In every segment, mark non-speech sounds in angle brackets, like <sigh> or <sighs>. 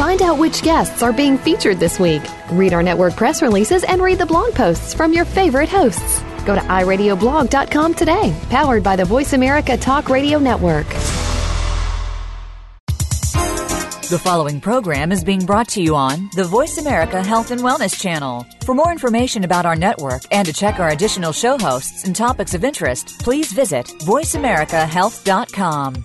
Find out which guests are being featured this week. Read our network press releases and read the blog posts from your favorite hosts. Go to iradioblog.com today, powered by the Voice America Talk Radio Network. The following program is being brought to you on the Voice America Health and Wellness Channel. For more information about our network and to check our additional show hosts and topics of interest, please visit voiceamericahealth.com.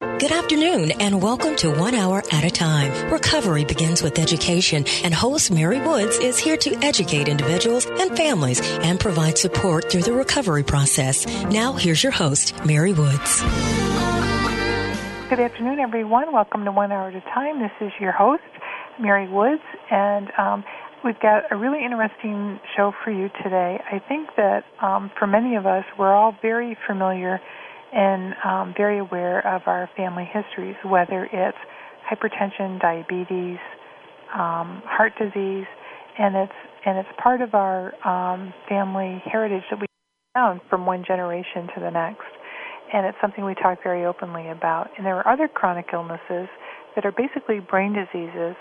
Good afternoon and welcome to One Hour at a Time. Recovery begins with education and host Mary Woods is here to educate individuals and families and provide support through the recovery process. Now here's your host, Mary Woods. Good afternoon, everyone. Welcome to One Hour at a Time. This is your host, Mary Woods, and um, we've got a really interesting show for you today. I think that um, for many of us, we're all very familiar and um, very aware of our family histories, whether it's hypertension, diabetes, um, heart disease, and it's and it's part of our um, family heritage that we down from one generation to the next, and it's something we talk very openly about. And there are other chronic illnesses that are basically brain diseases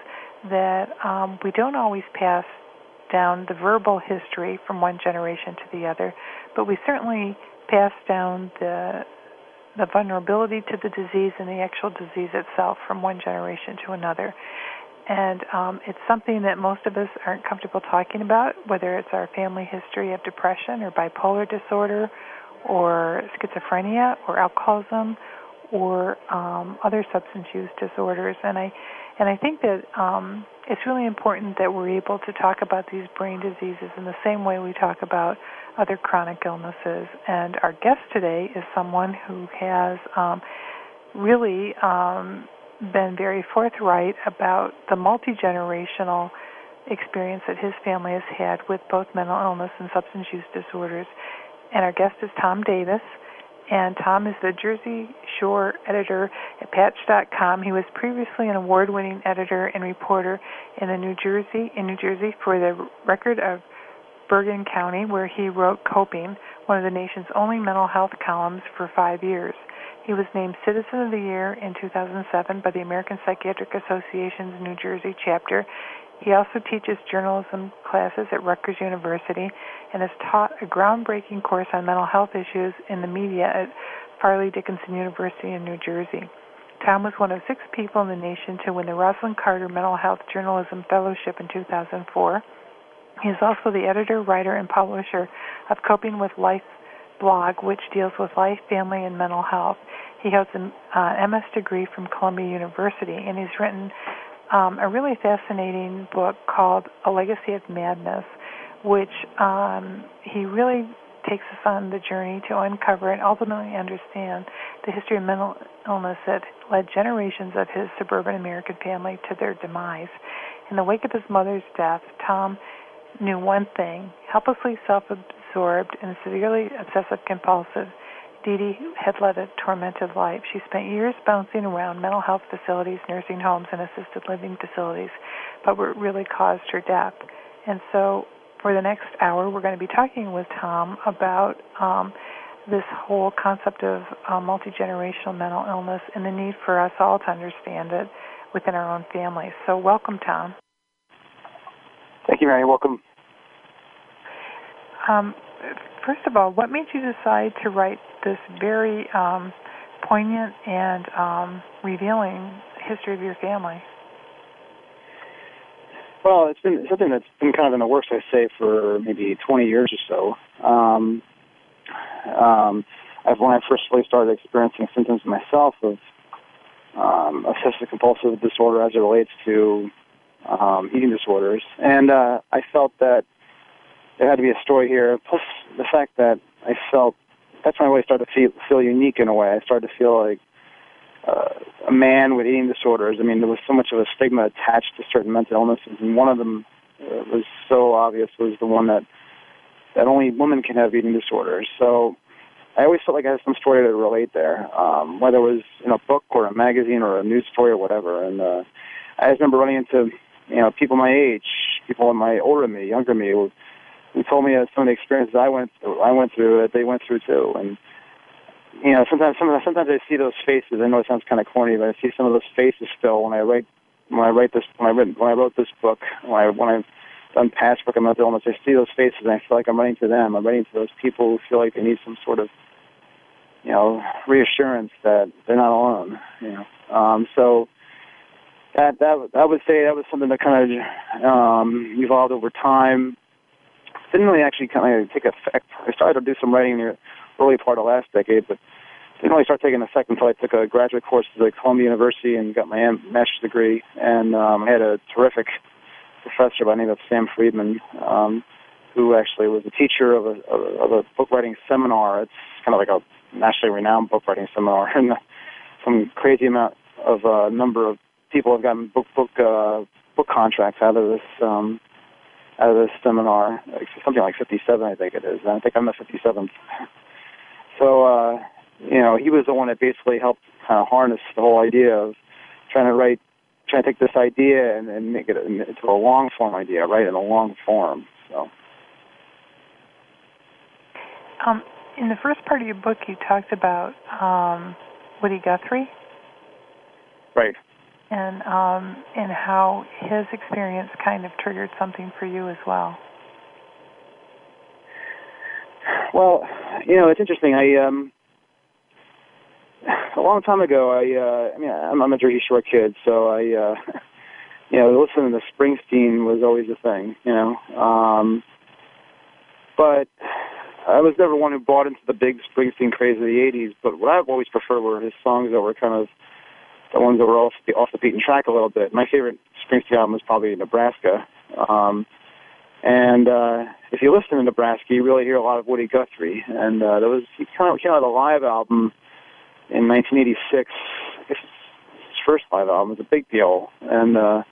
that um, we don't always pass down the verbal history from one generation to the other, but we certainly pass down the the vulnerability to the disease and the actual disease itself from one generation to another. And um, it's something that most of us aren't comfortable talking about, whether it's our family history of depression or bipolar disorder or schizophrenia or alcoholism or um, other substance use disorders. And I and I think that um, it's really important that we're able to talk about these brain diseases in the same way we talk about other chronic illnesses. And our guest today is someone who has um, really um, been very forthright about the multi generational experience that his family has had with both mental illness and substance use disorders. And our guest is Tom Davis. And Tom is the Jersey Shore editor at Patch.com. He was previously an award-winning editor and reporter in the New Jersey in New Jersey for the Record of Bergen County, where he wrote Coping, one of the nation's only mental health columns, for five years. He was named Citizen of the Year in 2007 by the American Psychiatric Association's New Jersey chapter. He also teaches journalism classes at Rutgers University and has taught a groundbreaking course on mental health issues in the media at Fairleigh Dickinson University in New Jersey. Tom was one of six people in the nation to win the Rosalynn Carter Mental Health Journalism Fellowship in 2004. He is also the editor, writer, and publisher of Coping with Life blog, which deals with life, family, and mental health. He has an uh, MS degree from Columbia University, and he's written um, a really fascinating book called A Legacy of Madness, which um, he really takes us on the journey to uncover and ultimately understand the history of mental illness that led generations of his suburban American family to their demise. In the wake of his mother's death, Tom knew one thing helplessly self absorbed and severely obsessive compulsive. Dee Dee had led a tormented life. She spent years bouncing around mental health facilities, nursing homes, and assisted living facilities, but what really caused her death. And so, for the next hour, we're going to be talking with Tom about um, this whole concept of uh, multi generational mental illness and the need for us all to understand it within our own families. So, welcome, Tom. Thank you, Mary. Welcome. Um, first of all, what made you decide to write this very um, poignant and um, revealing history of your family? Well, it's been something that's been kind of in the works, I say, for maybe 20 years or so. Um, um, when I first really started experiencing symptoms myself of um, obsessive compulsive disorder as it relates to um, eating disorders, and uh, I felt that there had to be a story here. Plus, the fact that I felt that's when I really started to feel feel unique in a way. I started to feel like uh, a man with eating disorders. I mean, there was so much of a stigma attached to certain mental illnesses, and one of them uh, was so obvious was the one that that only women can have eating disorders. So I always felt like I had some story to relate there, um, whether it was in a book or a magazine or a news story or whatever. And uh, I just remember running into you know people my age, people my older me, younger me, who, who told me some of the experiences I went through, I went through that they went through too. And you know, sometimes sometimes sometimes I see those faces. I know it sounds kind of corny, but I see some of those faces still when I write when I write this when I written, when I wrote this book when I when I've done past book on mental illness. I see those faces and I feel like I'm writing to them. I'm writing to those people who feel like they need some sort of you know reassurance that they're not alone. You know, um, so that that I would say that was something that kind of um, evolved over time. Didn't really actually kind of take effect. I started to do some writing in the early part of last decade, but didn't really start taking effect until I took a graduate course at Columbia University and got my master's degree. And um, I had a terrific professor by the name of Sam Freedman, um, who actually was a teacher of a, of a book writing seminar. It's kind of like a nationally renowned book writing seminar, <laughs> and some crazy amount of uh, number of people have gotten book book uh, book contracts out of this um, out of this seminar. Something like 57, I think it is. And I think I'm the 57th. So uh, you know, he was the one that basically helped kind of harness the whole idea of trying to write, trying to take this idea and, and make it into a long form idea, right? In a long form. So. Um, in the first part of your book, you talked about um, Woody Guthrie. Right. And um, and how his experience kind of triggered something for you as well. Well, you know, it's interesting. I um, a long time ago, I uh, I mean, I'm, I'm a Jersey Shore kid, so I, uh, <laughs> you know, listening to Springsteen was always a thing, you know. Um, but I was never one who bought into the big Springsteen craze of the '80s. But what I've always preferred were his songs that were kind of the ones that were off the off the beaten track a little bit. My favorite Springsteen album was probably Nebraska. Um, and uh, if you listen to Nebraska, you really hear a lot of Woody Guthrie. And uh, there was he kind of came out a live album in 1986. His first live album was a big deal, and uh,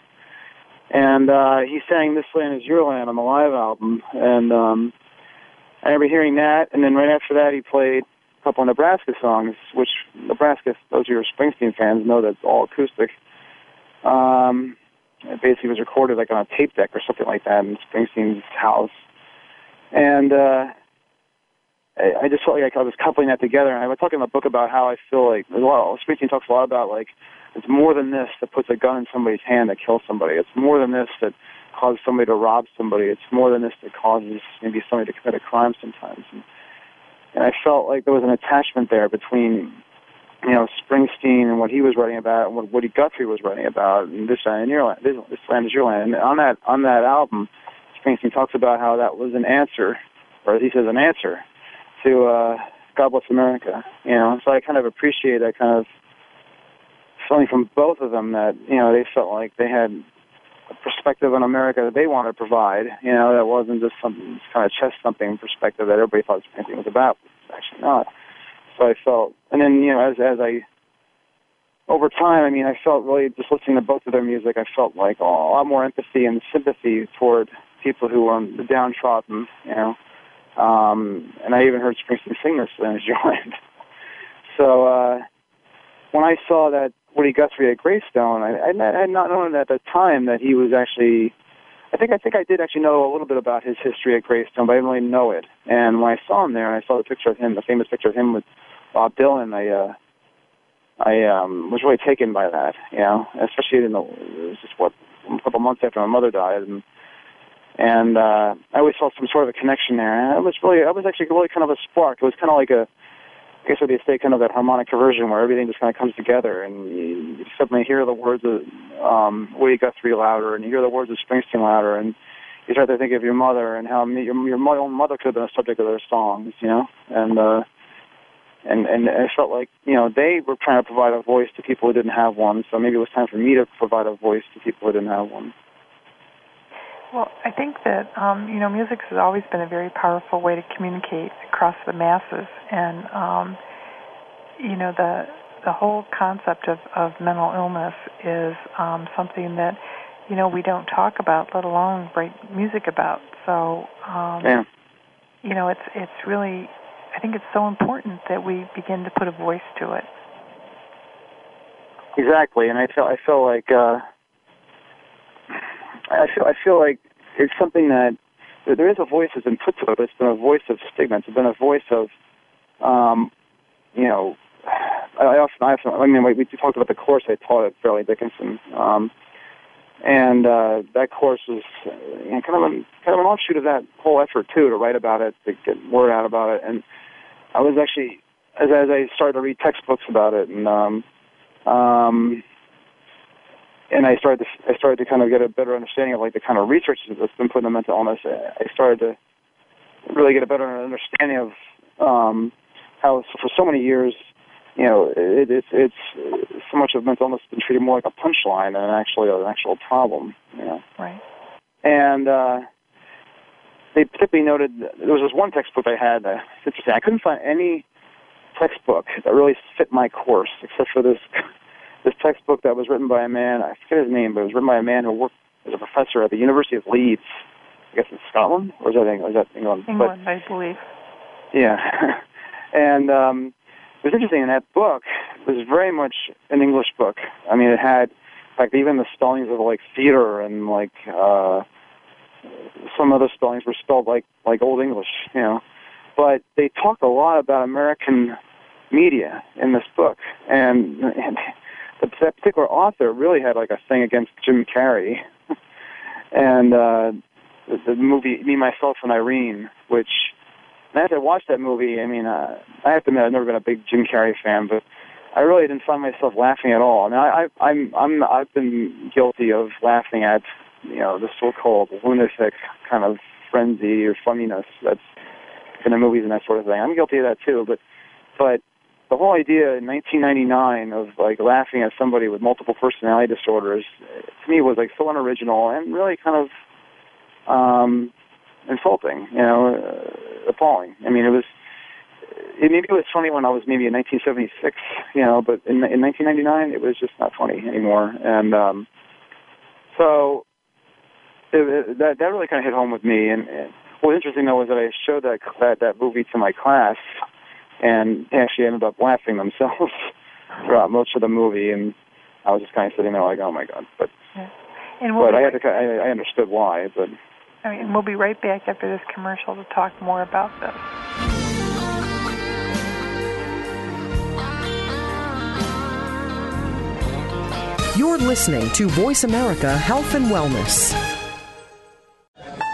and uh, he sang "This Land Is Your Land" on the live album, and um, I remember hearing that. And then right after that, he played couple Nebraska songs, which Nebraska, those of you who are Springsteen fans know that's all acoustic. Um, it basically was recorded like on a tape deck or something like that in Springsteen's house, and. uh I, just felt like I was coupling that together. And I was talking in the book about how I feel like lot. Springsteen talks a lot about like it's more than this that puts a gun in somebody's hand that kills somebody. It's more than this that causes somebody to rob somebody. It's more than this that causes maybe somebody to commit a crime sometimes. And, and I felt like there was an attachment there between you know Springsteen and what he was writing about and what Woody Guthrie was writing about. And this land is your land. This, this land is your land. And on that on that album, Springsteen talks about how that was an answer, or he says an answer to uh, God Bless America. You know, so I kind of appreciate that kind of feeling from both of them that you know they felt like they had a perspective on America that they wanted to provide. You know, that wasn't just some kind of chest thumping perspective that everybody thought painting was about. It's actually not. So I felt, and then you know, as as I over time, I mean, I felt really just listening to both of their music. I felt like a lot more empathy and sympathy toward people who were the downtrodden. You know, um, and I even heard Springsteen sing this in his <laughs> joint. so uh, when I saw that Woody Guthrie at Greystone, I, I had not known at the time that he was actually. I think I think I did actually know a little bit about his history at Greystone, but I didn't really know it. And when I saw him there, and I saw the picture of him, the famous picture of him with Bob Dylan, I uh, I um, was really taken by that. You know, especially in the it was just what a couple months after my mother died, and and uh, I always felt some sort of a connection there. And it was really, I was actually really kind of a spark. It was kind of like a, I guess what they say, kind of that harmonic conversion where everything just kind of comes together, and you, you suddenly hear the words of um, Woody Guthrie louder, and you hear the words of Springsteen louder, and you start to think of your mother and how your your own mother could have been a subject of their songs, you know, and. uh and and I felt like you know they were trying to provide a voice to people who didn't have one. So maybe it was time for me to provide a voice to people who didn't have one. Well, I think that um, you know music has always been a very powerful way to communicate across the masses, and um, you know the the whole concept of, of mental illness is um, something that you know we don't talk about, let alone write music about. So um, yeah. you know it's it's really I think it's so important that we begin to put a voice to it. Exactly, and I feel I feel like uh, I feel I feel like it's something that there is a voice that's been put to it. But it's been a voice of stigma. It's been a voice of, um, you know, <sighs> I often, I often, I mean, we, we talked about the course I taught at Fairleigh Dickinson, um, and uh, that course was you know, kind of a, kind of an offshoot of that whole effort too, to write about it, to get word out about it, and I was actually as as I started to read textbooks about it, and um, um, and I started to I started to kind of get a better understanding of like the kind of research that's been put into mental illness. I started to really get a better understanding of um, how for so many years, you know, it, it's it's so much of mental illness has been treated more like a punchline than actually an actual problem. You know. Right. And uh, they particularly noted there was this one textbook I had. Uh, it's interesting. I couldn't find any textbook that really fit my course except for this this textbook that was written by a man, I forget his name, but it was written by a man who worked as a professor at the University of Leeds. I guess in Scotland, or is that England? Is that England? England, but, I believe. Yeah, <laughs> and um, it was interesting. In that book, it was very much an English book. I mean, it had, like, even the spellings of like theater and like uh, some other spellings were spelled like like Old English, you know. But they talk a lot about American media in this book, and, and that particular author really had like a thing against Jim Carrey, <laughs> and uh, the, the movie Me, Myself, and Irene, which as I watched that movie, I mean, uh, I have to admit I've never been a big Jim Carrey fan, but I really didn't find myself laughing at all. Mean, I, I, I'm, I'm, I've been guilty of laughing at, you know, the so-called lunatic kind of frenzy or funniness that's in the movies and that sort of thing. I'm guilty of that too, but, but the whole idea in 1999 of like laughing at somebody with multiple personality disorders to me was like so unoriginal and really kind of um insulting you know uh, appalling. I mean it was it maybe it was funny when i was maybe in 1976 you know but in in 1999 it was just not funny anymore. And um so it, it, that that really kind of hit home with me. And, and what was interesting though was that i showed that that that movie to my class and they actually ended up laughing themselves <laughs> throughout most of the movie, and I was just kind of sitting there like, oh my god, but yeah. and we'll but I had to I, I understood why, but. I mean, we'll be right back after this commercial to talk more about this. You're listening to Voice America Health and Wellness.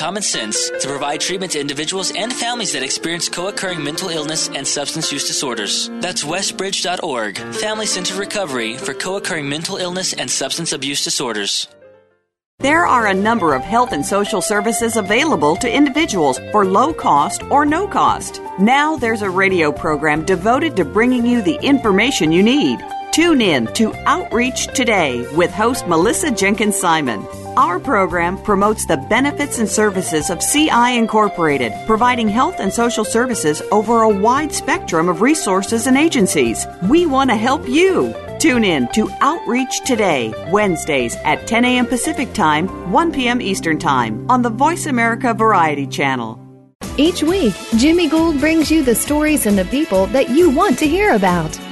common sense to provide treatment to individuals and families that experience co occurring mental illness and substance use disorders. That's westbridge.org, Family Centered Recovery for co occurring mental illness and substance abuse disorders. There are a number of health and social services available to individuals for low cost or no cost. Now there's a radio program devoted to bringing you the information you need. Tune in to Outreach Today with host Melissa Jenkins Simon. Our program promotes the benefits and services of CI Incorporated, providing health and social services over a wide spectrum of resources and agencies. We want to help you. Tune in to Outreach Today, Wednesdays at 10 a.m. Pacific Time, 1 p.m. Eastern Time on the Voice America Variety Channel. Each week, Jimmy Gould brings you the stories and the people that you want to hear about.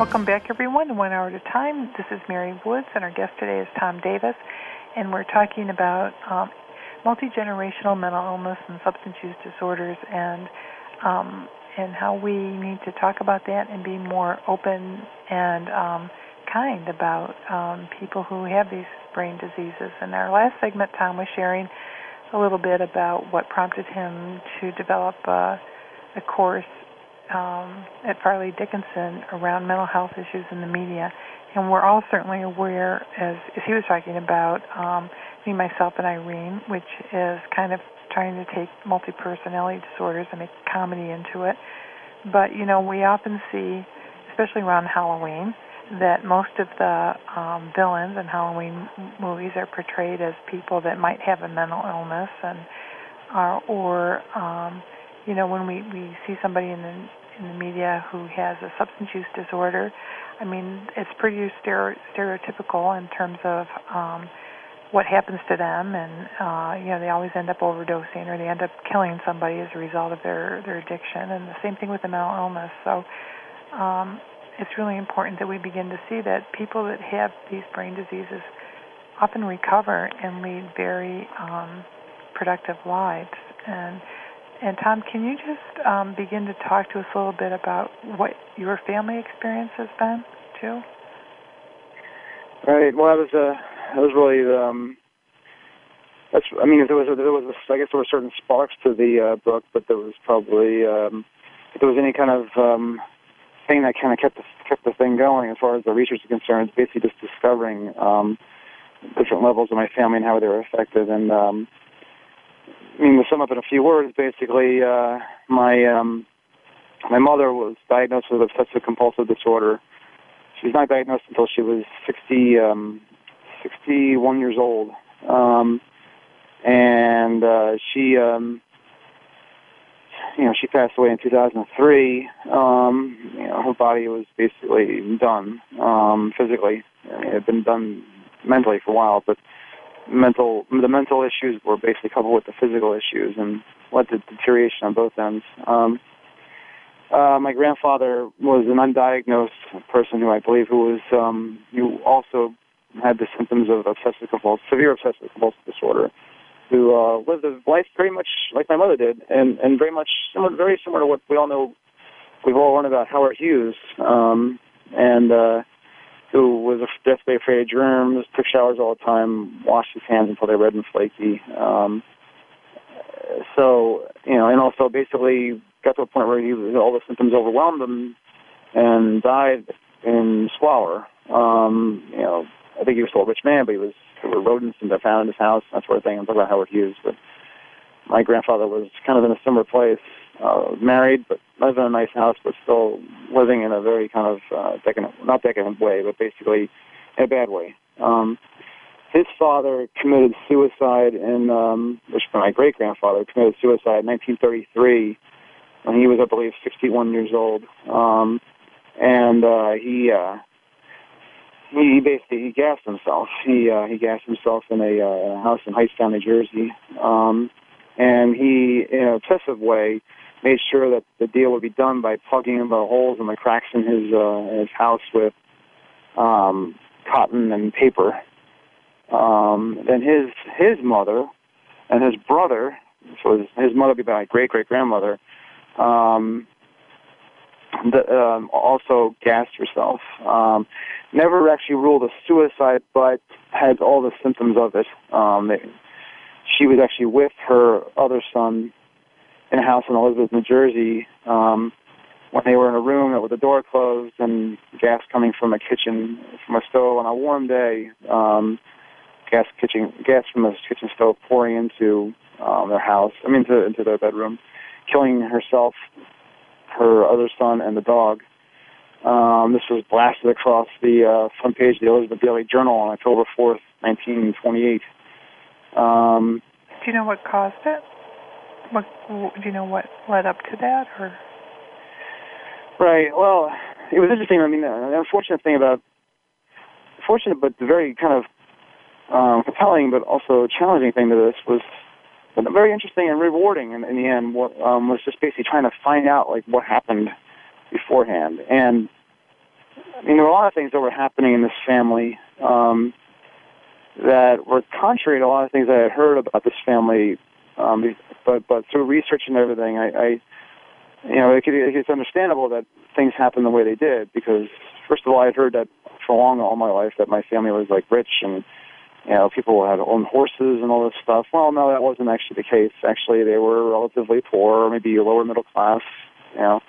Welcome back, everyone, One Hour at a Time. This is Mary Woods, and our guest today is Tom Davis and we're talking about um, multi generational mental illness and substance use disorders, and um, and how we need to talk about that and be more open and um, kind about um, people who have these brain diseases. In our last segment, Tom was sharing a little bit about what prompted him to develop uh, a course um, at Fairleigh Dickinson around mental health issues in the media and we're all certainly aware, as, as he was talking about, um, me, myself, and Irene, which is kind of trying to take multi-personality disorders and make comedy into it. But you know, we often see, especially around Halloween, that most of the um, villains in Halloween movies are portrayed as people that might have a mental illness, and uh, or um, you know, when we we see somebody in the in the media who has a substance use disorder, I mean, it's pretty stereotypical in terms of um, what happens to them, and uh, you know, they always end up overdosing or they end up killing somebody as a result of their their addiction. And the same thing with the mental illness. So, um, it's really important that we begin to see that people that have these brain diseases often recover and lead very um, productive lives. And and Tom, can you just um, begin to talk to us a little bit about what your family experience has been, too? Right. Well, that was uh, that was really um, that's. I mean, there was a, there was a, I guess there were certain sparks to the uh, book, but there was probably um, if there was any kind of um, thing that kind of kept the, kept the thing going as far as the research is concerned. Basically, just discovering um, different levels of my family and how they were affected, and um, I mean, to sum up in a few words, basically, uh, my um, my mother was diagnosed with obsessive compulsive disorder. She was not diagnosed until she was 60, um, 61 years old, um, and uh, she, um, you know, she passed away in 2003. Um, you know, her body was basically done um, physically. I mean, it had been done mentally for a while, but mental the mental issues were basically coupled with the physical issues and led to deterioration on both ends. Um, uh, my grandfather was an undiagnosed person who I believe who was um, who also had the symptoms of obsessive compulsive severe obsessive compulsive disorder. Who uh, lived a life very much like my mother did, and and very much similar, very similar to what we all know. We've all learned about Howard Hughes, um, and uh, who was deathly afraid of germs, took showers all the time, washed his hands until they were red and flaky. Um, so, you know, and also basically got to a point where he all the symptoms overwhelmed him and died in squalor. Um, you know, I think he was still a rich man, but he was there were rodents that found in his house, that sort of thing. I'm talking about Howard Hughes, but my grandfather was kind of in a similar place uh, married, but living in a nice house, but still living in a very kind of uh, decadent, not decadent way, but basically in a bad way. Um, his father committed suicide in, um, which my great grandfather committed suicide in 1933 when he was, I believe, 61 years old. Um, and uh, he uh, he basically he gassed himself. He uh, he gassed himself in a, uh, house in Hightstown, New Jersey. Um, and he, in an obsessive way, made sure that the deal would be done by plugging the holes and the cracks in his uh, his house with um, cotton and paper. Um, then his his mother and his brother, so his, his mother would be my great great grandmother, um, the, um, also gassed herself. Um, never actually ruled a suicide, but had all the symptoms of it. Um, they, she was actually with her other son in a house in Elizabeth, New Jersey, um, when they were in a room with the door closed and gas coming from a kitchen, from a stove on a warm day, um, gas kitchen, gas from a kitchen stove pouring into um, their house, I mean, to, into their bedroom, killing herself, her other son, and the dog. Um, this was blasted across the uh, front page of the Elizabeth Daily Journal on October 4th, 1928. Um, Do you know what caused it? What do you know what led up to that, or? Right. Well, it was interesting. I mean, the unfortunate thing about, fortunate but very kind of um, compelling, but also challenging thing to this was very interesting and rewarding. In, in the end, what um, was just basically trying to find out like what happened beforehand. And I mean, there were a lot of things that were happening in this family um, that were contrary to a lot of things I had heard about this family. Um, but but through research and everything, I, I you know, it, it's understandable that things happened the way they did because, first of all, I had heard that for long all my life that my family was like rich and you know people had owned horses and all this stuff. Well, no, that wasn't actually the case. Actually, they were relatively poor, maybe lower middle class. You know,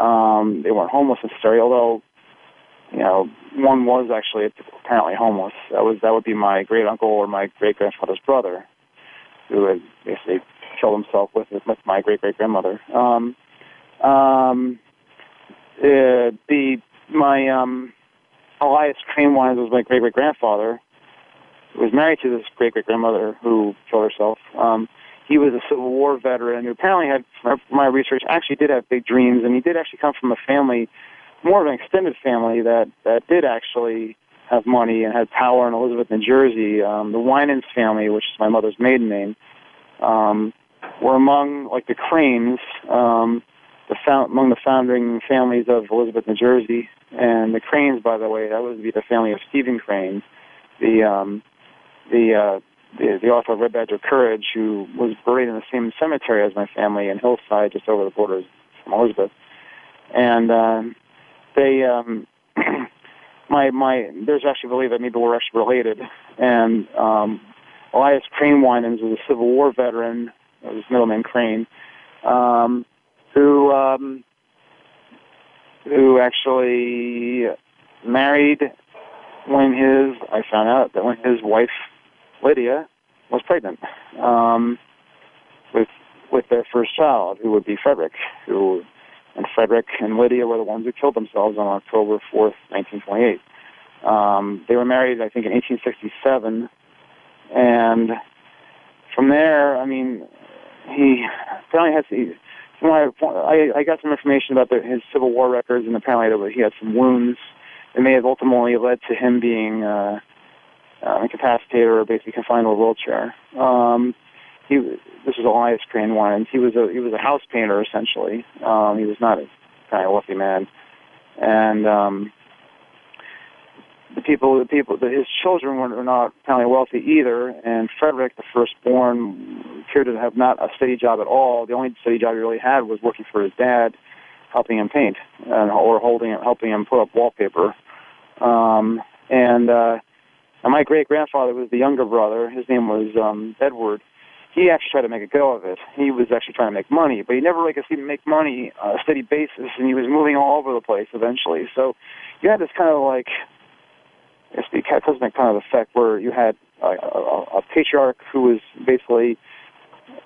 um, they weren't homeless necessarily, although you know one was actually apparently homeless. That was that would be my great uncle or my great grandfather's brother, who had basically killed himself with with my great great grandmother. Um, um, uh, the my um, Elias Crane Winans was my great great grandfather. Was married to this great great grandmother who killed herself. Um, he was a Civil War veteran who apparently had, from my research, actually did have big dreams, and he did actually come from a family, more of an extended family that that did actually have money and had power in Elizabeth, New Jersey. Um, the Winans family, which is my mother's maiden name, um, were among like the Cranes. Um, the found, among the founding families of Elizabeth, New Jersey, and the Cranes, by the way, that would be the family of Stephen Crane, the um, the, uh, the the author of Red Badge of Courage, who was buried in the same cemetery as my family in Hillside, just over the border from Elizabeth, and um, they. Um, <clears throat> my my there's actually believe that maybe we're actually related and um Elias Crane Winans was a Civil War veteran, his middle name Crane. Um who um, who actually married when his I found out that when his wife Lydia was pregnant um, with with their first child, who would be Frederick, who and Frederick and Lydia were the ones who killed themselves on October 4th, 1928. Um, they were married, I think, in 1867, and from there, I mean, he apparently has he, when I, I, I got some information about the, his Civil War records, and apparently he had some wounds that may have ultimately led to him being uh, uh, incapacitated or basically confined to a wheelchair. Um, he, this was Elias Crane Winans. He was a he was a house painter essentially. Um, he was not a kind of wealthy man, and um, the people, the people, the, his children were were not apparently wealthy either. And Frederick, the firstborn, appeared to have not a steady job at all. The only steady job he really had was working for his dad, helping him paint and or holding, helping him put up wallpaper. Um, and uh, and my great grandfather was the younger brother. His name was um, Edward. He actually tried to make a go of it. He was actually trying to make money, but he never like seemed to make money on a steady basis, and he was moving all over the place eventually. So you had this kind of like it's the cataclysmic kind of effect where you had a, a, a patriarch who was basically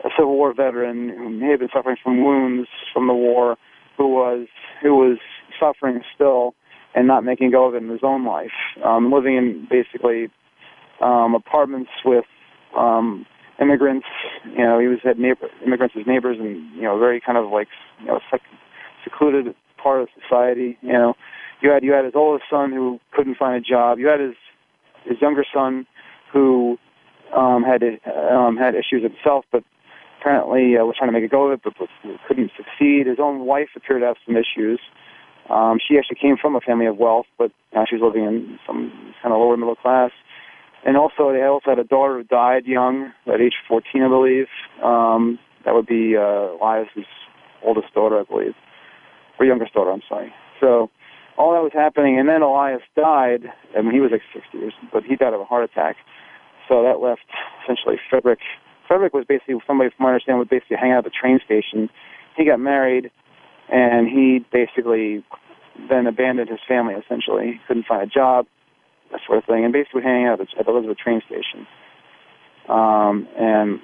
a Civil War veteran who may have been suffering from wounds from the war, who was who was suffering still and not making go of it in his own life, um, living in basically um, apartments with um, immigrants. You know, he was had neighbor, immigrants as neighbors, and you know, very kind of like you know sec- secluded part of society. You know, you had you had his oldest son who couldn't find a job. You had his his younger son who um, had um, had issues himself, but apparently uh, was trying to make a go of it, but, couldn't succeed. His own wife appeared to have some issues. Um, she actually came from a family of wealth, but now she's living in some kind of lower middle class. And also, they also had a daughter who died young, at age 14, I believe. Um, that would be uh, Elias's oldest daughter, I believe, or youngest daughter. I'm sorry. So all that was happening, and then Elias died. I mean, he was like 60 years, but he died of a heart attack. So that left essentially Frederick. Frederick was basically somebody, from my understanding, would basically hang out at the train station. He got married, and he basically then abandoned his family. Essentially, he couldn't find a job, that sort of thing, and basically hanging out at the Elizabeth train station. Um, and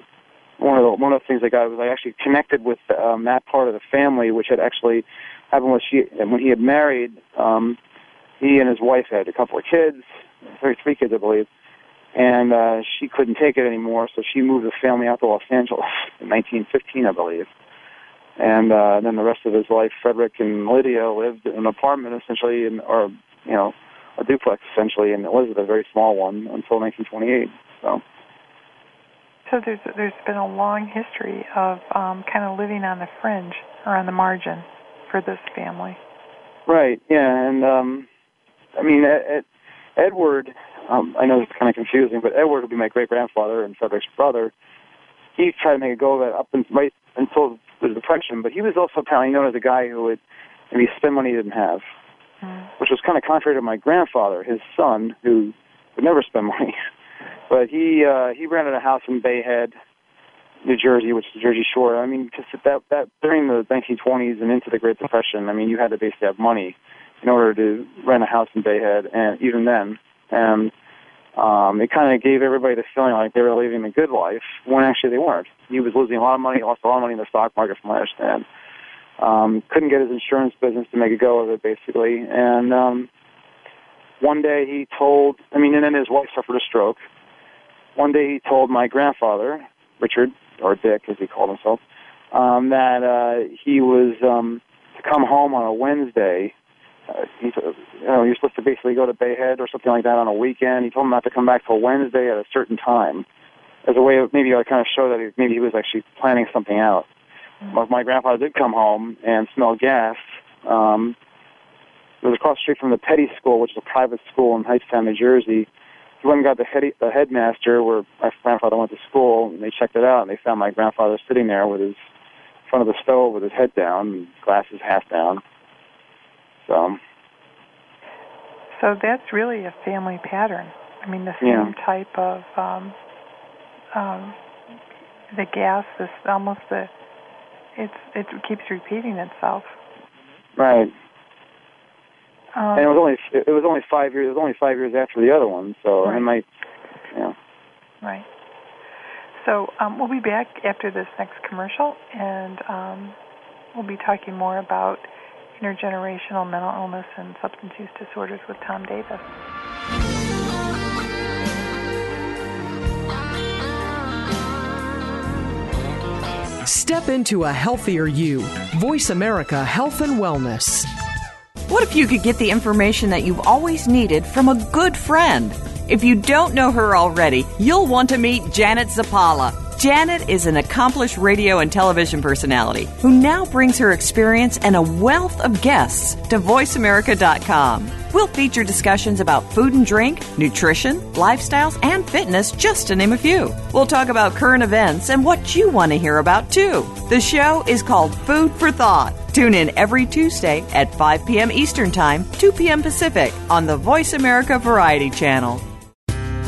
one of the one of the things I got was I actually connected with um, that part of the family, which had actually happened was she when he had married, um, he and his wife had a couple of kids, three three kids I believe, and uh, she couldn't take it anymore, so she moved the family out to Los Angeles <laughs> in 1915, I believe. And uh, then the rest of his life, Frederick and Lydia lived in an apartment essentially, in, or you know, a duplex essentially in Elizabeth, a very small one, until 1928. So. So there's there's been a long history of um, kind of living on the fringe or on the margin for this family. Right. Yeah, and um, I mean, Ed, Edward. Um, I know it's kind of confusing, but Edward would be my great grandfather and Frederick's brother. He tried to make a go of it up and right until the Depression, but he was also apparently known as a guy who would maybe spend money he didn't have, mm. which was kind of contrary to my grandfather, his son, who would never spend money. <laughs> but he uh, he rented a house in Bay Head, New Jersey, which is Jersey Shore. I mean, just that that during the 1920s and into the Great Depression, I mean, you had to basically have money in order to rent a house in Bay Head, and even then, and um, it kind of gave everybody the feeling like they were living a good life when actually they weren't. He was losing a lot of money, lost a lot of money in the stock market, from what I understand. Um, couldn't get his insurance business to make a go of it, basically, and um, one day he told, I mean, and then his wife suffered a stroke. One day he told my grandfather, Richard, or Dick as he called himself, um, that uh, he was um, to come home on a Wednesday. Uh, he, you know, you're supposed to basically go to Bay Head or something like that on a weekend. He told him not to come back till Wednesday at a certain time, as a way of maybe to kind of show that he, maybe he was actually planning something out. Mm-hmm. My grandfather did come home and smell gas. Um, it was across the street from the Peddie School, which is a private school in Hightstown, New Jersey he went and got the, head, the headmaster where my grandfather went to school, and they checked it out, and they found my grandfather sitting there with his in front of the stove with his head down, glasses half down. So. So that's really a family pattern. I mean, the same yeah. type of um, um, the gas. This almost the it's it keeps repeating itself. Right. Um, and it was only it was only five years. It was only five years after the other one, so right. it might, yeah. Right. So um, we'll be back after this next commercial, and um, we'll be talking more about intergenerational mental illness and substance use disorders with Tom Davis. Step into a healthier you. Voice America Health and Wellness. What if you could get the information that you've always needed from a good friend? If you don't know her already, you'll want to meet Janet Zappala. Janet is an accomplished radio and television personality who now brings her experience and a wealth of guests to VoiceAmerica.com. We'll feature discussions about food and drink, nutrition, lifestyles, and fitness, just to name a few. We'll talk about current events and what you want to hear about, too. The show is called Food for Thought. Tune in every Tuesday at 5 p.m. Eastern Time, 2 p.m. Pacific on the Voice America Variety Channel.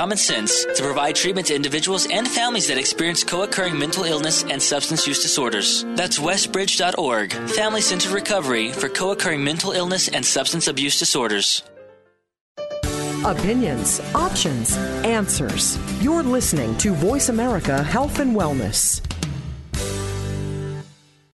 common sense to provide treatment to individuals and families that experience co occurring mental illness and substance use disorders. That's westbridge.org, Family Centered Recovery for co occurring mental illness and substance abuse disorders. Opinions, options, answers. You're listening to Voice America Health and Wellness.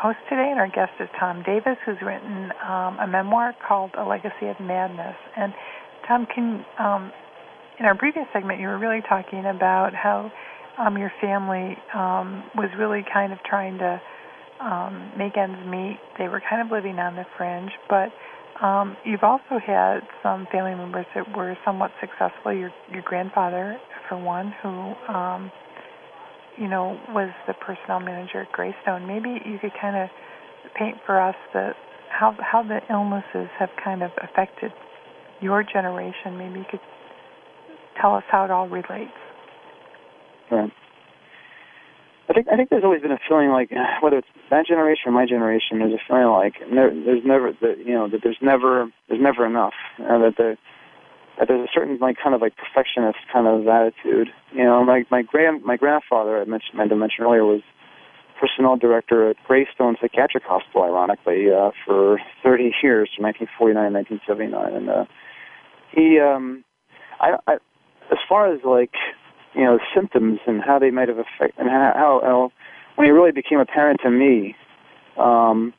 host today, and our guest is Tom Davis, who's written um, a memoir called A Legacy of Madness. And Tom, can um, in our previous segment, you were really talking about how um, your family um, was really kind of trying to um, make ends meet. They were kind of living on the fringe, but um, you've also had some family members that were somewhat successful. Your your grandfather, for one, who um, you know, was the personnel manager at Greystone. Maybe you could kind of paint for us the how how the illnesses have kind of affected your generation. Maybe you could tell us how it all relates. Right. I think I think there's always been a feeling like eh, whether it's that generation or my generation, there's a feeling like there's never that you know that there's never there's never enough, and that the that there's a certain like kind of like perfectionist kind of attitude. You know, my my grand my grandfather I mentioned I mentioned earlier was personnel director at Greystone Psychiatric Hospital, ironically, uh, for 30 years, from 1949 to 1979, and uh, he um, I, I as far as like you know symptoms and how they might have affected and how, how, when it really became apparent to me. Um,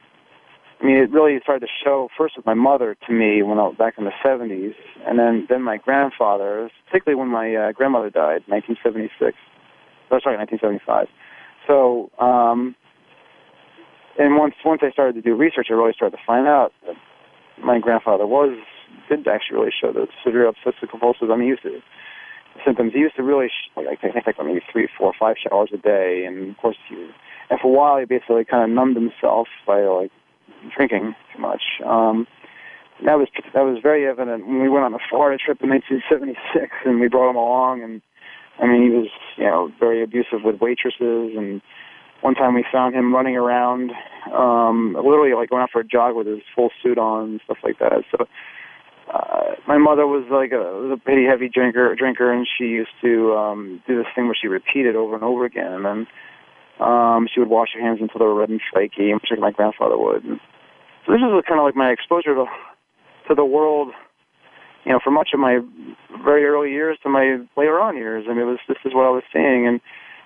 I mean, it really started to show first with my mother to me when I was back in the 70s, and then then my grandfather, particularly when my uh, grandmother died, 1976. Oh, sorry, 1975. So, um, and once once I started to do research, I really started to find out that my grandfather was did actually really show the severe obsessive compulsive. I mean, he used to symptoms. He used to really, sh- like, I think, like maybe three, four, five showers a day, and of course, he, and for a while, he basically kind of numbed himself by like drinking too much. Um, that was that was very evident when we went on a Florida trip in 1976, and we brought him along. And I mean, he was you know very abusive with waitresses, and one time we found him running around, um, literally like going out for a jog with his full suit on and stuff like that. So. Uh, my mother was like a, was a pretty heavy drinker, drinker, and she used to um, do this thing where she repeated over and over again, and then um, she would wash her hands until they were red and flaky, much like my grandfather would. And so this is kind of like my exposure to to the world, you know, for much of my very early years to my later on years. I mean, it was this is what I was seeing, and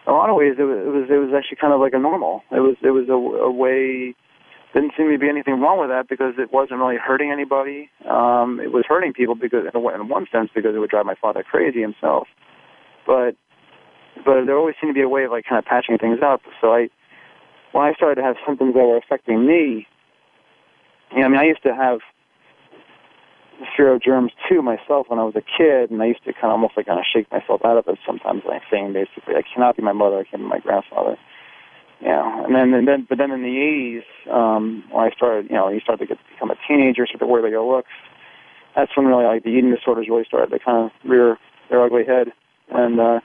in a lot of ways, it was it was, actually kind of like a normal. It was it was a, a way. Didn't seem to be anything wrong with that because it wasn't really hurting anybody. Um, it was hurting people because, in, in one sense, because it would drive my father crazy himself. But but there always seemed to be a way of like kind of patching things up. So I, when I started to have symptoms that were affecting me, you know, I mean, I used to have fear of germs too myself when I was a kid, and I used to kind of almost like kind of shake myself out of it sometimes, like saying basically, I cannot be my mother, I can't be my grandfather. Yeah, and then and then but then in the '80s, um, when I started, you know, you start to get become a teenager, start to worry about your looks. That's when really like the eating disorders really started to kind of rear their ugly head, and uh,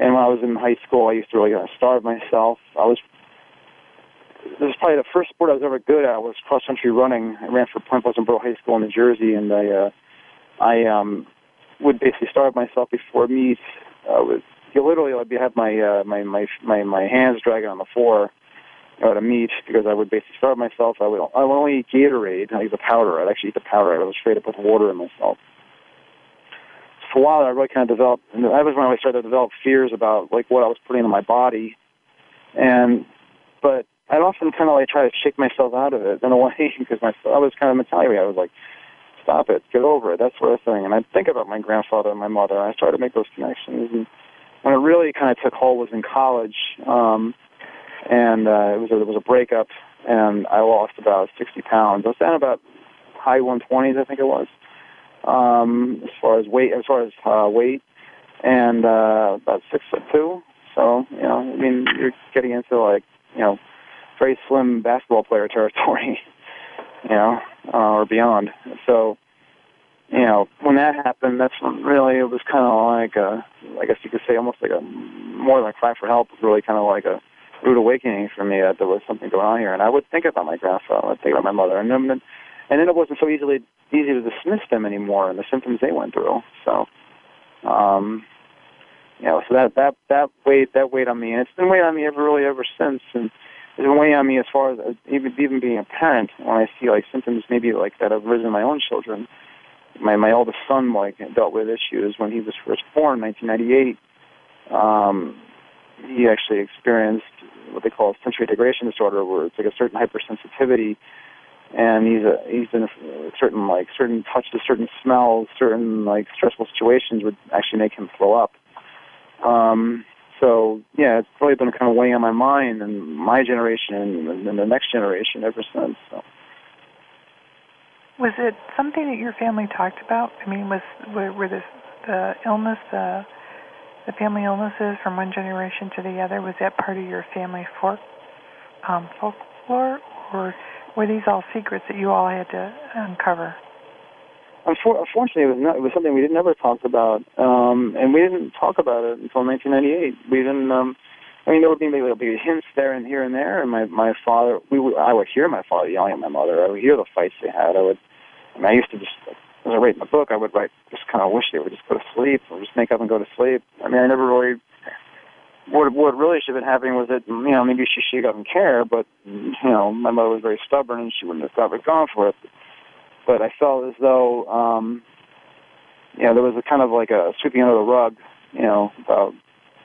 and when I was in high school, I used to really uh, starve myself. I was this was probably the first sport I was ever good at was cross country running. I ran for Point Pleasant Borough High School in New Jersey, and I uh, I um, would basically starve myself before meets. Uh, with literally I'd be have my uh, my my my my hands dragging on the floor at a meet because I would basically starve myself. I would I would only eat Gatorade. I eat the powder. I'd actually eat the powder. I was afraid to put water in myself for a while, I really kind of developed, and that was when I started to develop fears about like what I was putting in my body, and but I'd often kind of like try to shake myself out of it in a <laughs> way because my I was kind of mentality. I was like, stop it, get over it, that sort of thing. And I'd think about my grandfather and my mother, and I started to make those connections. And when it really kind of took hold was in college, um, and uh, it was a, it was a breakup, and I lost about 60 pounds. I was down about high 120s, I think it was um, as far as weight, as far as uh, weight, and uh, about six foot two. So you know, I mean, you're getting into like you know, very slim basketball player territory, <laughs> you know, uh, or beyond. So you know, when that happened, that's when really it was kind of like a, I guess you could say almost like a more than a cry for help. Really kind of like a rude awakening for me that there was something going on here. And I would think about my grandfather, I would think about my mother, and then and then it wasn't so easily easy to dismiss them anymore and the symptoms they went through. So, um, you know, so that that that weighed that weighed on me, and it's been weighing on me ever really ever since, and it's been weighing on me as far as even even being a parent when I see like symptoms maybe like that have risen in my own children. My my oldest son like dealt with issues when he was first born, in 1998. Um, he actually experienced what they call sensory degradation disorder, where it's like a certain hypersensitivity, and he's a, he's in a certain like certain touches, certain smells, certain like stressful situations would actually make him throw up. Um, so yeah, it's really been kind of weighing on my mind and my generation and, and the next generation ever since. So. Was it something that your family talked about? I mean, was were, were this the illness, the the family illnesses from one generation to the other? Was that part of your family folk um, folklore, or were these all secrets that you all had to uncover? Unfortunately, it was not. It was something we didn't ever talk about, um, and we didn't talk about it until 1998. We didn't. Um, I mean, there would be maybe, maybe hints there and here and there. And my my father, we would, I would hear my father yelling at my mother. I would hear the fights they had. I would. I mean, I used to just as I write my book, I would write just kind of wish they would just go to sleep or just make up and go to sleep. I mean, I never really. What what really should have been happening was that you know maybe she she doesn't care, but you know my mother was very stubborn and she wouldn't have ever gone for it but I felt as though um, you know there was a kind of like a sweeping under the rug, you know, about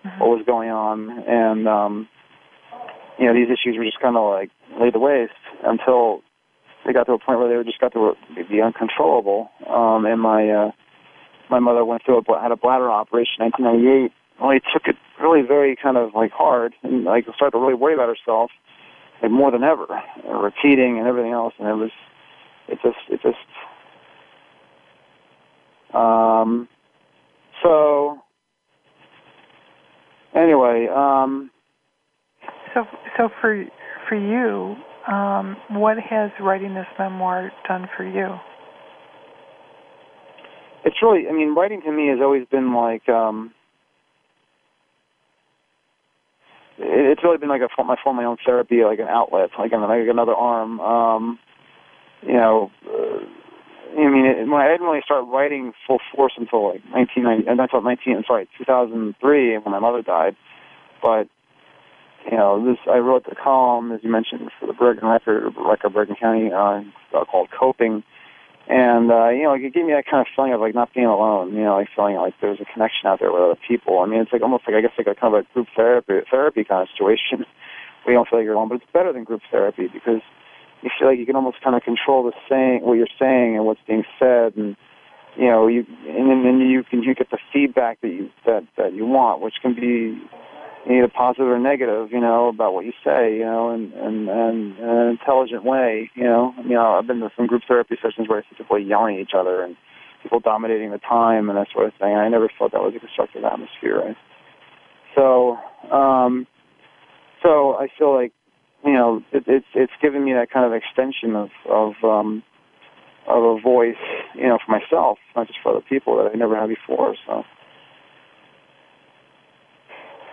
mm-hmm. what was going on, and um, you know these issues were just kind of like laid to waste until they got to a point where they just got to be uncontrollable. Um, and my uh, my mother went through a had a bladder operation in 1998. Really took it really very kind of like hard, and like started to really worry about herself, like more than ever, repeating and everything else, and it was it just it just um so anyway um so so for for you um what has writing this memoir done for you? It's really i mean writing to me has always been like um it's really been like a my form my own therapy, like an outlet, like, like another arm. Um, you know, uh, I mean, it, when I didn't really start writing full force until like 1990, and that's what 19, sorry, 2003 when my mother died. But you know, this I wrote the column as you mentioned for the Bergen record, record Bergen County, uh, called "Coping," and uh, you know, it gave me that kind of feeling of like not being alone. You know, like feeling like there's a connection out there with other people. I mean, it's like almost like I guess like a kind of a group therapy therapy kind of situation. <laughs> We don't feel like you're alone, but it's better than group therapy because you feel like you can almost kind of control the saying, what you're saying, and what's being said, and you know, you and then you can you get the feedback that you that that you want, which can be either positive or negative, you know, about what you say, you know, and and and in an intelligent way, you know. You know, I've been to some group therapy sessions where I see people yelling at each other and people dominating the time and that sort of thing. I never felt that was a constructive atmosphere. Right? So, um, so I feel like you know, it, it's it's given me that kind of extension of of um, of a voice, you know, for myself, not just for other people that I never had before. So.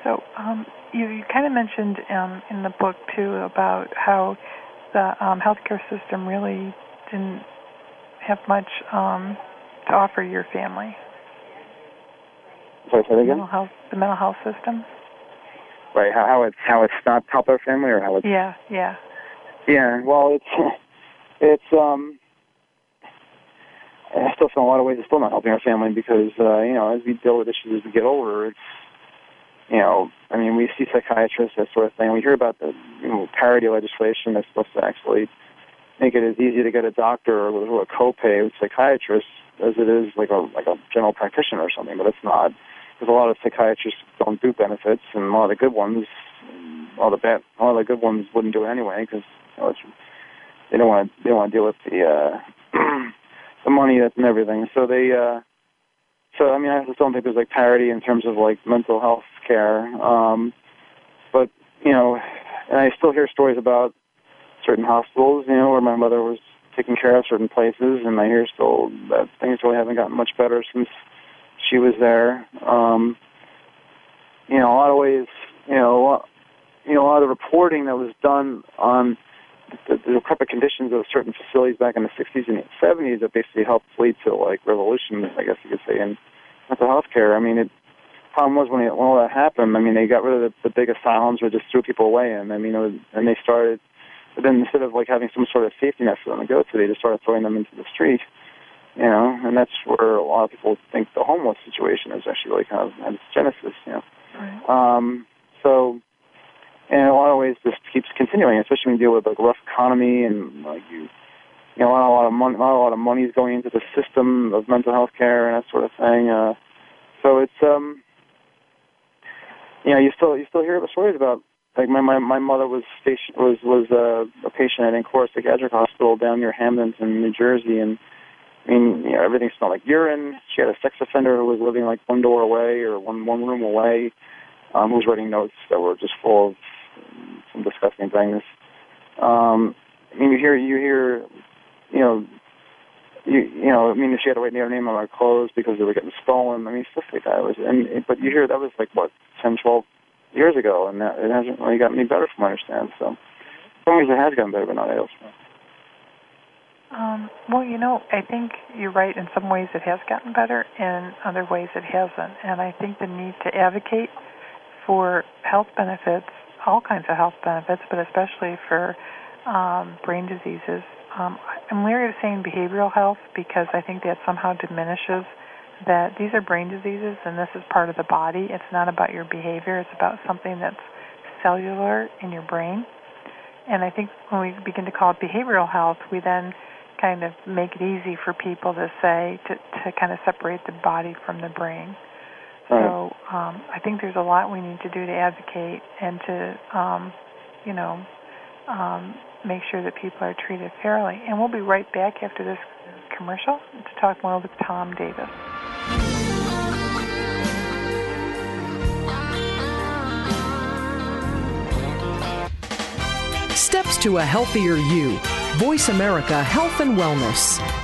So um, you, you kind of mentioned um, in the book too about how the um, healthcare system really didn't have much um, to offer your family. Sorry, say that again. Mental health, the mental health system. Right, how, how it's how it's not helped our family, or how it's yeah, yeah, yeah. Well, it's <laughs> it's um. I still feel in a lot of ways it's still not helping our family because uh, you know as we deal with issues as we get older, it's you know I mean we see psychiatrists that sort of thing. We hear about the you know parity legislation that's supposed to actually make it as easy to get a doctor or a copay with psychiatrists as it is like a like a general practitioner or something, but it's not because a lot of psychiatrists don't do benefits, and a lot of the good ones, all the bad, all the good ones wouldn't do it anyway because you know, they don't want to they don't want to deal with the uh, <clears throat> the money and everything. So they, uh, so I mean, I just don't think there's like parity in terms of like mental health care. Um, but you know, and I still hear stories about certain hospitals, you know, where my mother was taking care of certain places, and I hear still that things really haven't gotten much better since she was there. Um, you know, a lot of ways, you know, you know, a lot of the reporting that was done on the, the decrepit conditions of certain facilities back in the 60s and 70s that basically helped lead to like revolution, I guess you could say, in mental health care. I mean, it problem was when, it, when all that happened. I mean, they got rid of the, the big asylums or just threw people away, and I mean, it was, and they started. But then instead of like having some sort of safety net for them to go to, they just started throwing them into the street you know, and that's where a lot of people think the homeless situation is actually like kind of its genesis, you know. Right. Um, so always just keeps continuing, especially when you deal with like rough economy and like you, you know, not a lot of money, not a lot of money is going into the system of mental health care and that sort of thing. Uh, so it's um, you know, you still you still hear the stories about like my my my mother was station was was uh, a patient at Ancora Psychiatric Hospital down near Hampton, New Jersey, and I mean, you know, everything smelled like urine. She had a sex offender who was living like one door away or one one room away, um, who was writing notes that were just full of some disgusting things. Um, I mean, you hear you hear, you know, you you know, I mean, she had to write her name on our clothes because they were getting stolen. I mean, stuff like that. Was, and but you hear that was like what ten, twelve years ago, and that, it hasn't really gotten any better, from what I understand. So, some ways it has gotten better, but not elsewhere. Um, well, you know, I think you're right. In some ways, it has gotten better. In other ways, it hasn't. And I think the need to advocate for health benefits, all kinds of health benefits, but especially for um, brain diseases. Um, I'm leery of saying behavioral health because I think that somehow diminishes that these are brain diseases and this is part of the body. It's not about your behavior, it's about something that's cellular in your brain. And I think when we begin to call it behavioral health, we then kind of make it easy for people to say, to, to kind of separate the body from the brain. So um, I think there's a lot we need to do to advocate and to, um, you know, um, make sure that people are treated fairly. And we'll be right back after this commercial to talk more with Tom Davis. Steps to a healthier you. Voice America Health and Wellness.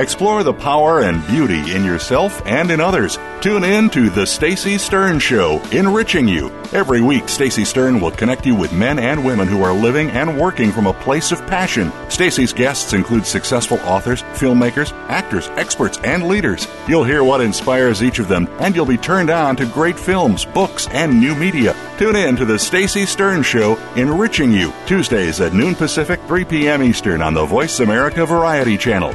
Explore the power and beauty in yourself and in others. Tune in to The Stacy Stern Show, enriching you. Every week, Stacy Stern will connect you with men and women who are living and working from a place of passion. Stacy's guests include successful authors, filmmakers, actors, experts, and leaders. You'll hear what inspires each of them, and you'll be turned on to great films, books, and new media. Tune in to The Stacy Stern Show, enriching you, Tuesdays at noon Pacific, 3 p.m. Eastern on the Voice America Variety Channel.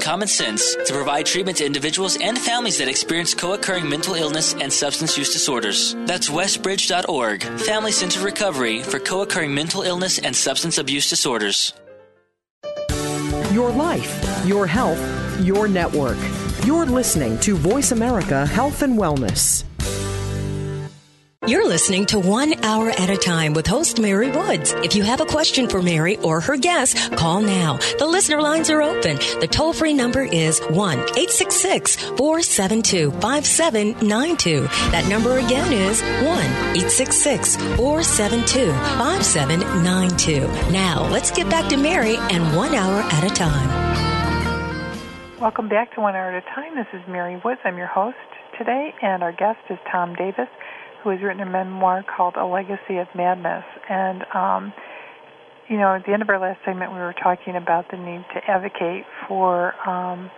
common sense to provide treatment to individuals and families that experience co occurring mental illness and substance use disorders. That's westbridge.org, Family Centered Recovery for co occurring mental illness and substance abuse disorders. Your life, your health, your network. You're listening to Voice America Health and Wellness. You're listening to One Hour at a Time with host Mary Woods. If you have a question for Mary or her guest, call now. The listener lines are open. The toll free number is 1 866 472 5792. That number again is 1 866 472 5792. Now, let's get back to Mary and One Hour at a Time. Welcome back to One Hour at a Time. This is Mary Woods. I'm your host today, and our guest is Tom Davis who has written a memoir called A Legacy of Madness. And, um, you know, at the end of our last segment, we were talking about the need to advocate for um,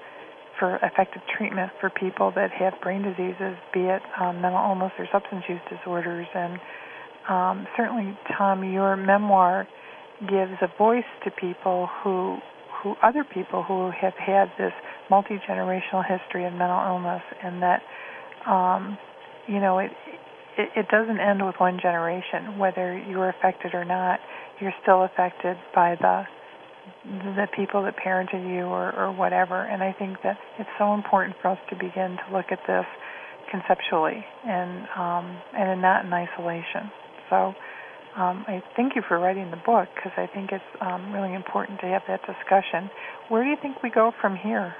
for effective treatment for people that have brain diseases, be it um, mental illness or substance use disorders. And um, certainly, Tom, your memoir gives a voice to people who who other people who have had this multi generational history of mental illness, and that um, you know it it, it doesn't end with one generation. Whether you're affected or not, you're still affected by the the people that parented you or, or whatever. And I think that it's so important for us to begin to look at this conceptually and um, and not in isolation. So um, I thank you for writing the book because I think it's um, really important to have that discussion. Where do you think we go from here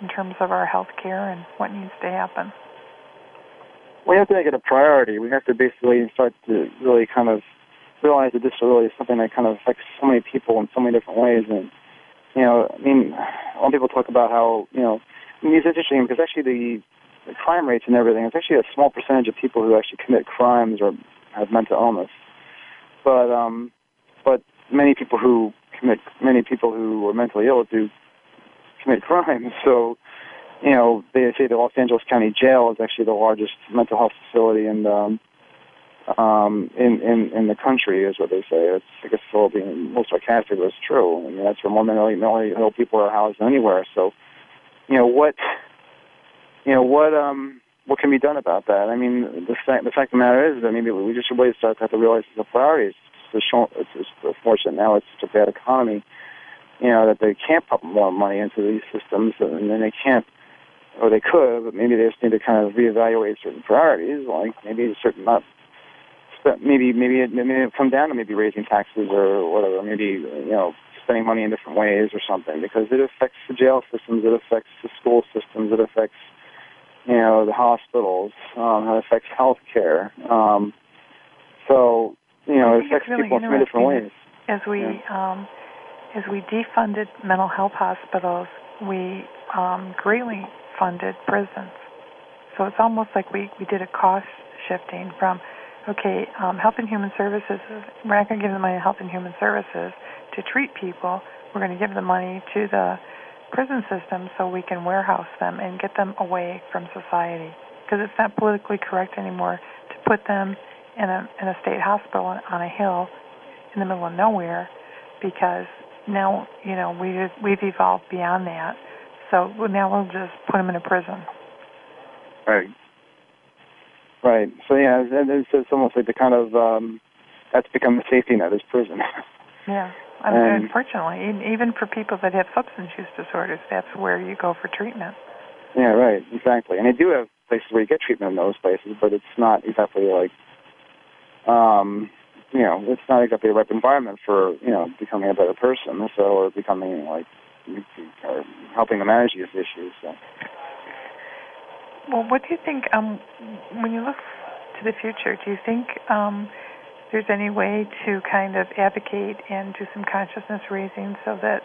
in terms of our health care and what needs to happen? We have to make it a priority. We have to basically start to really kind of realize that this really is something that kind of affects so many people in so many different ways. And, you know, I mean, a lot of people talk about how, you know, I mean, it's interesting because actually the, the crime rates and everything, it's actually a small percentage of people who actually commit crimes or have mental illness but um, but many people who commit many people who are mentally ill do commit <laughs> crimes. So, you know, they say the Los Angeles County Jail is actually the largest mental health facility in the um, in, in in the country, is what they say. It's I guess it's being most sarcastic, but it's true. I mean, that's where more mentally mentally ill people are housed anywhere. So, you know what, you know what um what can be done about that? I mean, the fact the fact of the matter is that maybe we just really start to have to realize it's a priority. It's, just, it's unfortunate now it's such a bad economy, you know, that they can't pump more money into these systems, and then they can't, or they could, but maybe they just need to kind of reevaluate certain priorities, like maybe certain not. Maybe maybe it, maybe it come down to maybe raising taxes or whatever. Maybe you know spending money in different ways or something because it affects the jail systems, it affects the school systems, it affects you know, the hospitals, um, it affects healthcare. Um, so, you know, it affects really people in many different ways. As we yeah. um, as we defunded mental health hospitals, we um, greatly funded prisons. So it's almost like we, we did a cost shifting from, okay, um, Health and Human Services, we're not going to give the money to Health and Human Services to treat people. We're going to give the money to the prison system so we can warehouse them and get them away from society. Because it's not politically correct anymore to put them in a in a state hospital on a hill in the middle of nowhere, because now you know we we've evolved beyond that. So now we'll just put them in a prison. Right. Right. So yeah, it's, it's almost like the kind of um, that's become the safety net is prison. <laughs> Yeah. I mean, unfortunately, even for people that have substance use disorders, that's where you go for treatment. Yeah, right, exactly. And they do have places where you get treatment in those places, but it's not exactly like, um, you know, it's not exactly the right environment for you know becoming a better person, so or becoming like, or helping to manage these issues. So. Well, what do you think? Um, when you look to the future, do you think? Um, there's any way to kind of advocate and do some consciousness raising so that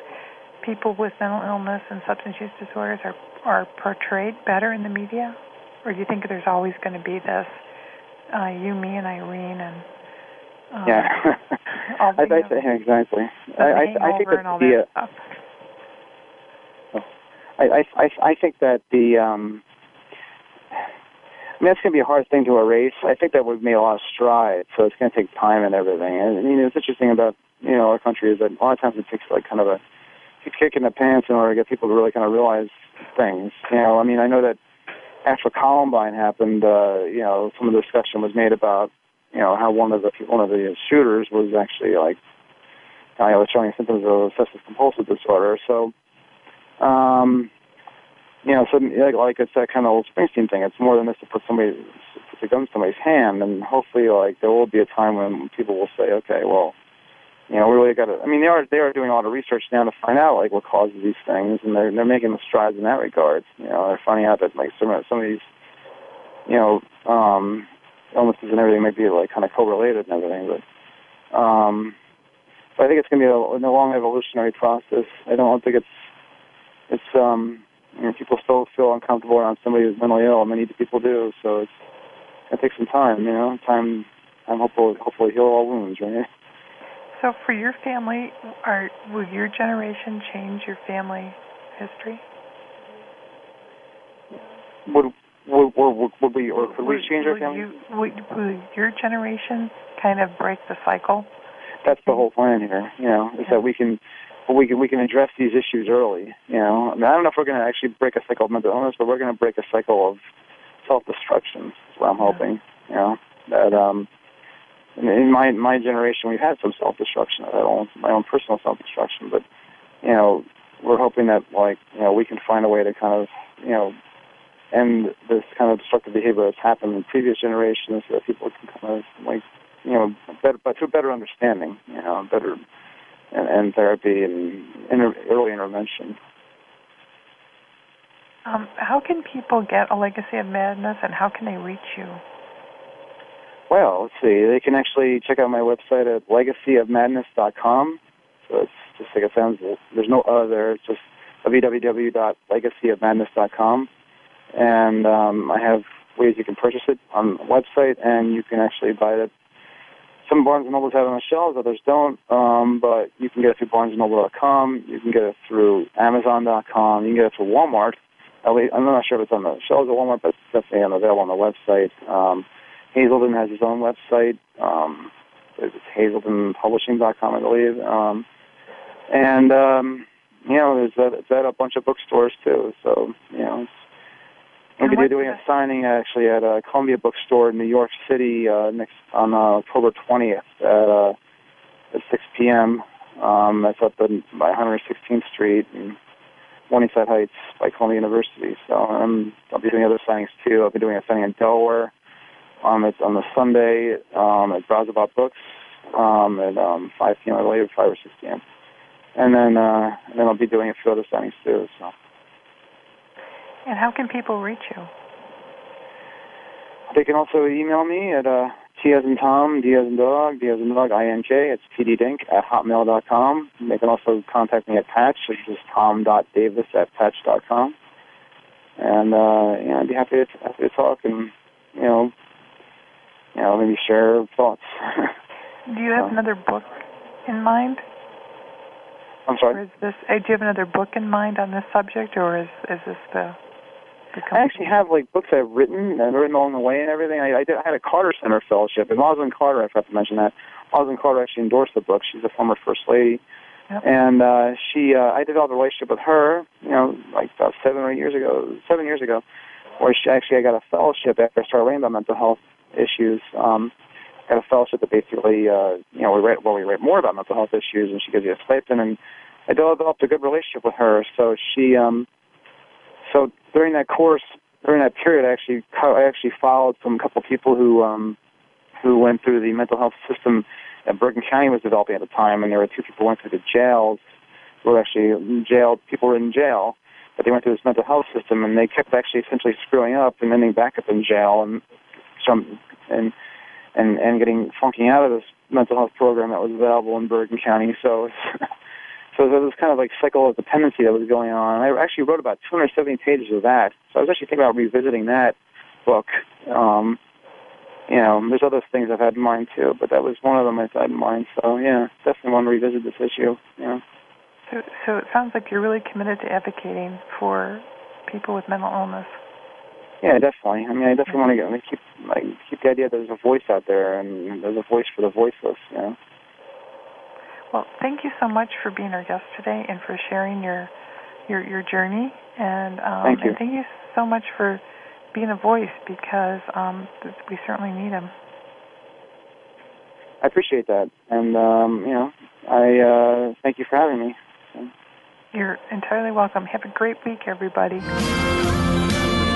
people with mental illness and substance use disorders are are portrayed better in the media, or do you think there's always going to be this uh, you, me, and Irene and um, yeah, <laughs> I, I, exactly. I, I, I think that the uh, I, I I think that the um I mean, that's going to be a hard thing to erase. I think that we've made a lot of strides, so it's going to take time and everything. And you know, what's interesting about you know our country is that a lot of times it takes like kind of a kick in the pants in order to get people to really kind of realize things. You know, I mean, I know that after Columbine happened, uh, you know, some of the discussion was made about you know how one of the one of the shooters was actually like you know, showing symptoms of obsessive compulsive disorder. So. Um, you know, so like, like it's that kind of old Springsteen thing. It's more than this to put somebody put the gun in somebody's hand, and hopefully, like there will be a time when people will say, okay, well, you know, we really got to. I mean, they are they are doing a lot of research now to find out like what causes these things, and they're they're making strides in that regard. You know, they're finding out that like some some of these, you know, um, illnesses and everything might be like kind of correlated and everything, but. um but I think it's going to be a, a long evolutionary process. I don't think it's it's um you know, people still feel uncomfortable around somebody who's mentally ill. Many people do, so it's it takes some time. You know, time I'm hopefully hopefully heal all wounds, right? So, for your family, are will your generation change your family history? Would would, would, would we or could we change our family? You, would, would your generation kind of break the cycle? That's the whole plan here. You know, is that we can we can we can address these issues early. You know, I, mean, I don't know if we're going to actually break a cycle of mental illness, but we're going to break a cycle of self-destruction. That's what I'm hoping. You know, that um, in my my generation we've had some self-destruction, my own personal self-destruction, but you know, we're hoping that like you know we can find a way to kind of you know end this kind of destructive behavior that's happened in previous generations, so that people can kind of like you know better, but through better understanding, you know, better and, and therapy and inter- early intervention. Um, how can people get a Legacy of Madness, and how can they reach you? Well, let's see. They can actually check out my website at legacyofmadness.com. So it's just like it sounds. There's no other there. It's just www.legacyofmadness.com. And um, I have ways you can purchase it on the website, and you can actually buy it. Some Barnes & Nobles have it on the shelves, others don't. Um, but you can get it through BarnesandNoble.com. You can get it through Amazon.com. You can get it through Walmart. I'm not sure if it's on the shelves at Walmart, but it's definitely available on the website. Um, Hazelden has his own website. Um, it's hazeldenpublishing.com, I believe. Um, and um, you know, there's that, it's at a bunch of bookstores too. So you know, it's, we'll be doing a signing actually at a Columbia Bookstore in New York City uh, next on uh, October 20th at uh, at 6 p.m. Um, that's up in, by 116th Street and Morningside Heights by Columbia University. So um, I'll be doing other signings too. I'll be doing a signing in Delaware. Um, it's on the Sunday um, at Browseabout Books um, at um, 5 p.m. I believe, 5 or 6 p.m. And then uh, and then I'll be doing a few other signings too. So. And how can people reach you? They can also email me at uh, T as in Tom, D as in dog, D as in dog, I-N-K. It's tddink at hotmail.com. They can also contact me at Patch, which is tom.davis at patch.com. And, uh, yeah, I'd be happy to, happy to talk and, you know, you know, maybe share thoughts. do you have another book in mind? I'm sorry. Or is this? Uh, do you have another book in mind on this subject, or is is this the? I actually have like books I've written and written along the way and everything. I, I, did, I had a Carter Center fellowship, and Rosalynn Carter. I forgot to mention that. Rosalynn Carter actually endorsed the book. She's a former first lady, yep. and uh, she. Uh, I developed a relationship with her. You know, like about seven or eight years ago. Seven years ago, where she actually I got a fellowship after I started writing about mental health issues. Um, got a fellowship that basically, uh, you know, we write well, we write more about mental health issues, and she gives you a stipend, and I developed a good relationship with her. So she, um, so during that course, during that period, I actually, I actually followed some couple people who, um, who went through the mental health system that Bergen County was developing at the time, and there were two people who went through the jails, were actually jailed. People were in jail, but they went through this mental health system, and they kept actually essentially screwing up and ending back up in jail, and some and and and getting funking out of this mental health program that was available in Bergen County. So <laughs> so there was kind of like cycle of dependency that was going on. I actually wrote about 270 pages of that. So I was actually thinking about revisiting that book. Um, you know, there's other things I've had in mind too, but that was one of them I had in mind. So yeah, definitely want to revisit this issue. Yeah. So, so it sounds like you're really committed to advocating for people with mental illness. Yeah, definitely. I mean, I definitely want to get, I mean, keep like keep the idea that there's a voice out there and there's a voice for the voiceless. You know. Well, thank you so much for being our guest today and for sharing your your your journey. And um, thank you. And thank you so much for being a voice because um, we certainly need them. I appreciate that, and um, you know, I uh, thank you for having me. You're entirely welcome. Have a great week, everybody.